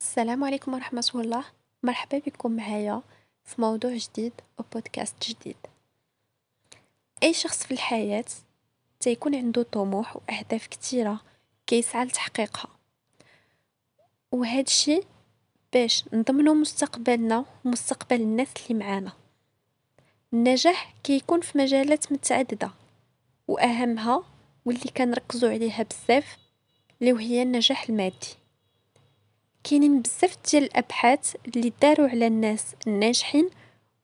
السلام عليكم ورحمة الله. مرحبا بكم معايا في موضوع جديد وبودكاست جديد. أي شخص في الحياة تيكون عنده طموح وأهداف كتيرة كيسعى لتحقيقها. وهاد الشي باش نضمنو مستقبلنا ومستقبل الناس اللي معانا. النجاح كيكون في مجالات متعددة وأهمها واللي كنركزو عليها بزاف اللي وهي النجاح المادي. كاينين بزاف ديال الأبحاث اللي داروا على الناس الناجحين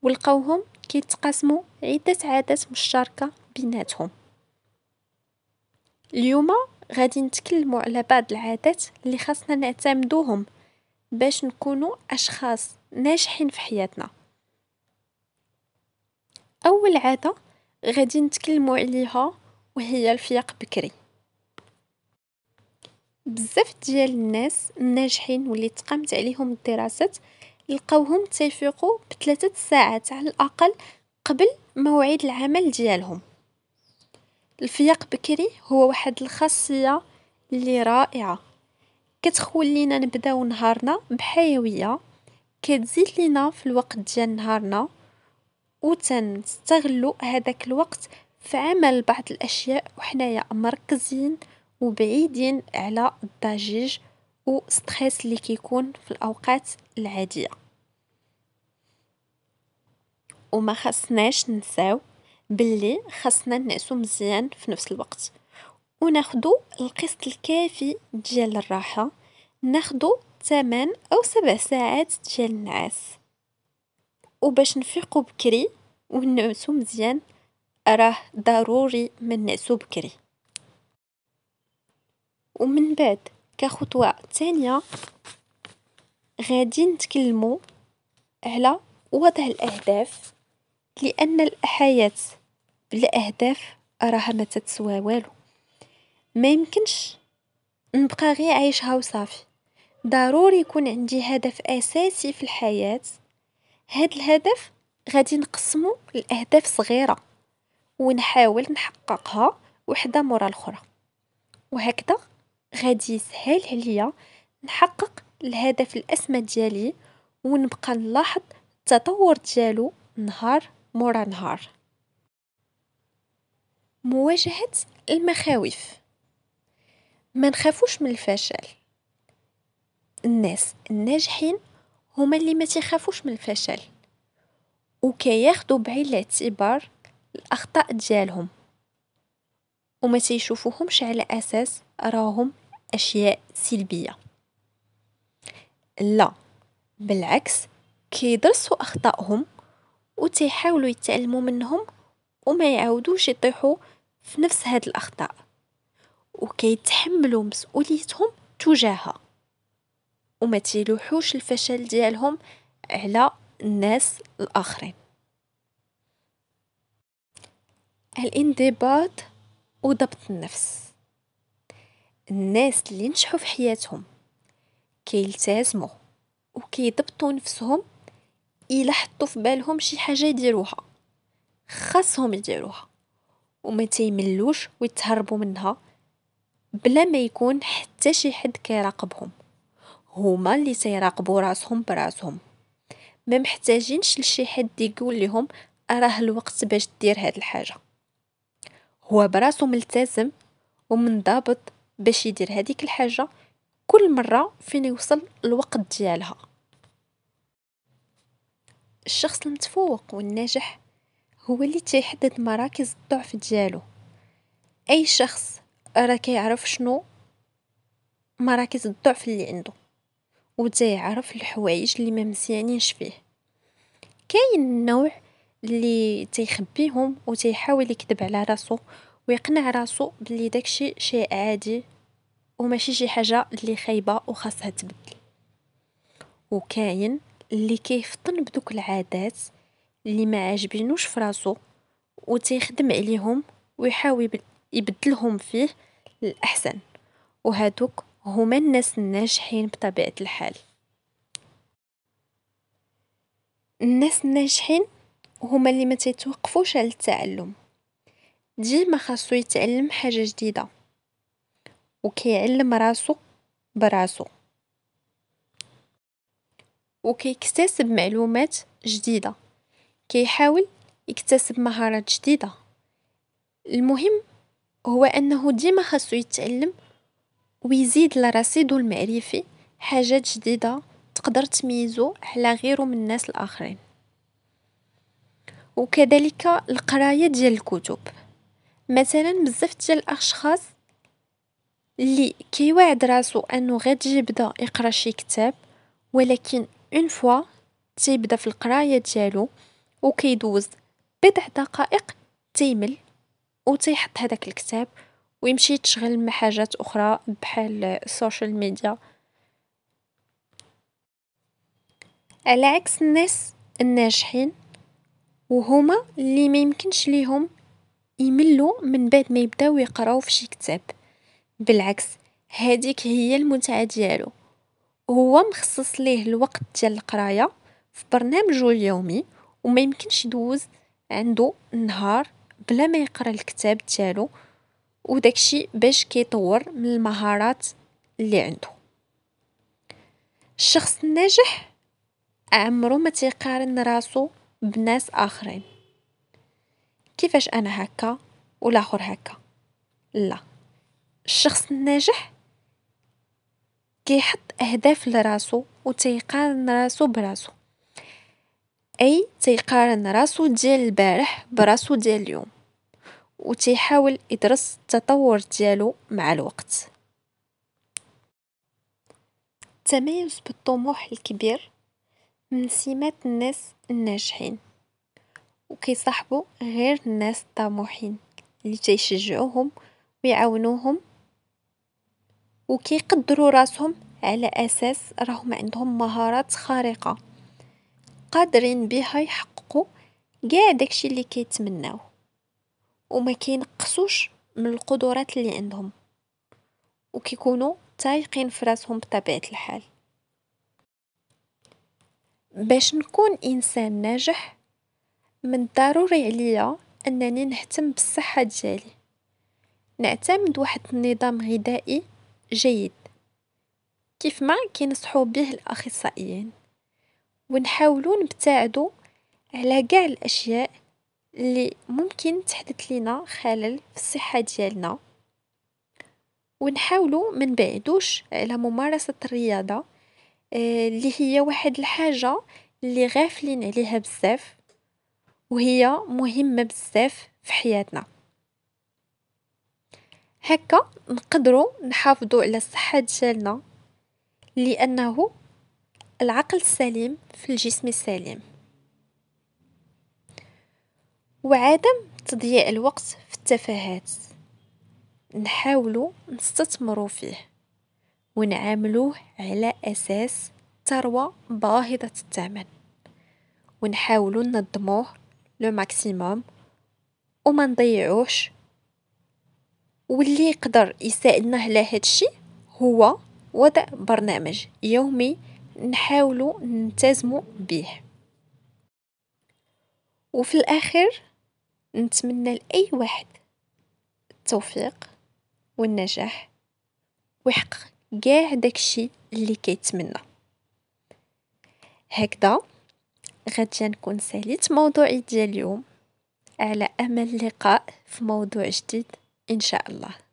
ولقاوهم كيتقاسموا عدة عادات مشتركة بيناتهم. اليوم غادي نتكلموا على بعض العادات اللي خاصنا نعتمدوهم باش نكونوا أشخاص ناجحين في حياتنا. أول عادة غادي نتكلموا عليها وهي الفياق بكري. بزاف ديال الناس الناجحين واللي تقامت عليهم الدراسات لقاوهم تيفيقوا بثلاثة ساعات على الأقل قبل مواعيد العمل ديالهم. الفياق بكري هو واحد الخاصية اللي رائعة. كتخولينا نبداو نهارنا بحيوية كتزيد لينا في الوقت ديال نهارنا وتنستغلو هذاك الوقت في عمل بعض الأشياء وحنايا مركزين وبعيدين على الضجيج وستريس اللي كيكون في الأوقات العادية. وما خصناش نساو باللي خصنا نعسو مزيان في نفس الوقت. وناخدو القسط الكافي ديال الراحة ناخدو 8 أو 7 ساعات ديال النعاس. وباش نفيقو بكري ونعسو مزيان راه ضروري ما نعسو بكري. ومن بعد كخطوة تانية غادي نتكلمو على وضع الأهداف لأن الحياة بلا أهداف راها ما تتسوى والو. ما يمكنش نبقى غير عايشها وصافي. ضروري يكون عندي هدف أساسي في الحياة. هاد الهدف غادي نقسمو لأهداف صغيرة ونحاول نحققها وحدة مورا الأخرى. وهكذا غادي يسهل عليا نحقق الهدف الأسمى ديالي ونبقى نلاحظ التطور ديالو نهار مورا نهار. مواجهة المخاوف. ما نخافوش من الفشل. الناس الناجحين هما اللي ما تخافوش من الفشل. وكياخدوا بعين الاعتبار الأخطاء ديالهم. وما تيشوفوهمش على أساس راهم أشياء سلبية. لا بالعكس كيدرسوا أخطائهم وتيحاولوا يتعلموا منهم وما يعاودوش يطيحوا في نفس هاد الأخطاء. وكيتحملوا مسؤوليتهم تجاهها. وما تيلوحوش الفشل ديالهم على الناس الآخرين. الانضباط وضبط النفس. الناس اللي نجحوا في حياتهم كيلتزموا وكيضبطوا نفسهم إلا حطوا في بالهم شي حاجة يديروها خاصهم يديروها وما تيملوش ويتهربوا منها بلا ما يكون حتى شي حد كيراقبهم هما اللي تيراقبوا راسهم براسهم. ما محتاجينش لشي حد يقول لهم راه الوقت باش دير هاد الحاجة. هو براسو ملتزم ومنضبط باش يدير هذيك الحاجة كل مرة فين يوصل الوقت ديالها. الشخص المتفوق والناجح هو اللي تيحدد مراكز الضعف ديالو. أي شخص راه كيعرف شنو مراكز الضعف اللي عنده وتيعرف الحوايج اللي ما مزيانينش فيه. كاين النوع اللي تيخبيهم وتيحاول يكذب على راسو ويقنع راسو بلي داكشي شيء عادي وماشي شي حاجة اللي خايبة وخاصها تبدل. وكاين اللي كيفطن بدوك العادات اللي ما عاجبينوش في راسو وتيخدم عليهم ويحاول يبدلهم فيه للأحسن. وهادوك هما الناس الناجحين بطبيعة الحال. الناس الناجحين هما اللي ما تيتوقفوش على التعلم. ديما خاصو يتعلم حاجة جديدة وكيعلم راسو براسو وكيكتسب معلومات جديدة كيحاول يكتسب مهارات جديدة. المهم هو أنه ديما خاصو يتعلم ويزيد لرصيدو المعرفي حاجات جديدة تقدر تميزو على غيرو من الناس الآخرين. وكذلك القراية ديال الكتب. مثلا بزاف ديال الأشخاص اللي كيوعد راسو أنه غادي يبدأ يقرأ شي كتاب ولكن une fois تيبدأ في القراية ديالو وكيدوز بضع دقائق تيمل وتيحط هذاك الكتاب ويمشي يتشغل مع حاجات أخرى بحال ال social media على عكس الناس الناجحين وهما اللي ما يمكنش ليهم يملوا من بعد ما يبداو يقراو في شي كتاب. بالعكس هذيك هي المتعة ديالو. هو مخصص ليه الوقت ديال القراية في برنامجو اليومي وما يمكنش يدوز عنده نهار بلا ما يقرا الكتاب ديالو وداكشي باش كيطور من المهارات اللي عنده الشخص الناجح عمرو ما تيقارن راسو بناس آخرين. كيفاش أنا هكا والاخر هكا؟ لا. الشخص الناجح كيحط أهداف لراسو وتيقارن راسو براسو. أي تيقارن راسو ديال البارح براسو ديال اليوم وتيحاول يدرس التطور ديالو مع الوقت. التميز بالطموح الكبير من سمات الناس الناجحين. وكيصاحبوا غير الناس الطموحين اللي تيشجعوهم ويعاونوهم وكيقدروا راسهم على أساس راهم عندهم مهارات خارقة. قادرين بها يحققوا كاع داكشي اللي كيتمناو. وما كينقصوش من القدرات اللي عندهم. وكيكونوا تايقين في راسهم بطبيعة الحال. باش نكون إنسان ناجح من الضروري عليا أنني نهتم بالصحة ديالي. نعتمد واحد النظام غذائي جيد كيف ما كينصحوا به الأخصائيين. ونحاولوا نبتعدوا على كاع الأشياء اللي ممكن تحدث لنا خلل في الصحة ديالنا. ونحاولوا ما نبعدوش على ممارسة الرياضة آه، اللي هي واحد الحاجة اللي غافلين عليها بزاف. وهي مهمة بزاف في حياتنا. هكا نقدروا نحافظوا على الصحة ديالنا لأنه العقل السليم في الجسم السليم. وعدم تضييع الوقت في التفاهات نحاولوا نستثمروا فيه ونعاملوه على أساس ثروة باهظة الثمن ونحاولوا ننظموه لو ماكسيموم وما نضيعوش. واللي يقدر يساعدنا على هادشي هو وضع برنامج يومي نحاولوا نلتزموا به وفي الآخر نتمنى لأي واحد التوفيق والنجاح ويحقق كاع داكشي اللي كيتمنى. هكذا غادي نكون ساليت موضوعي ديال اليوم. على أمل اللقاء في موضوع جديد إن شاء الله.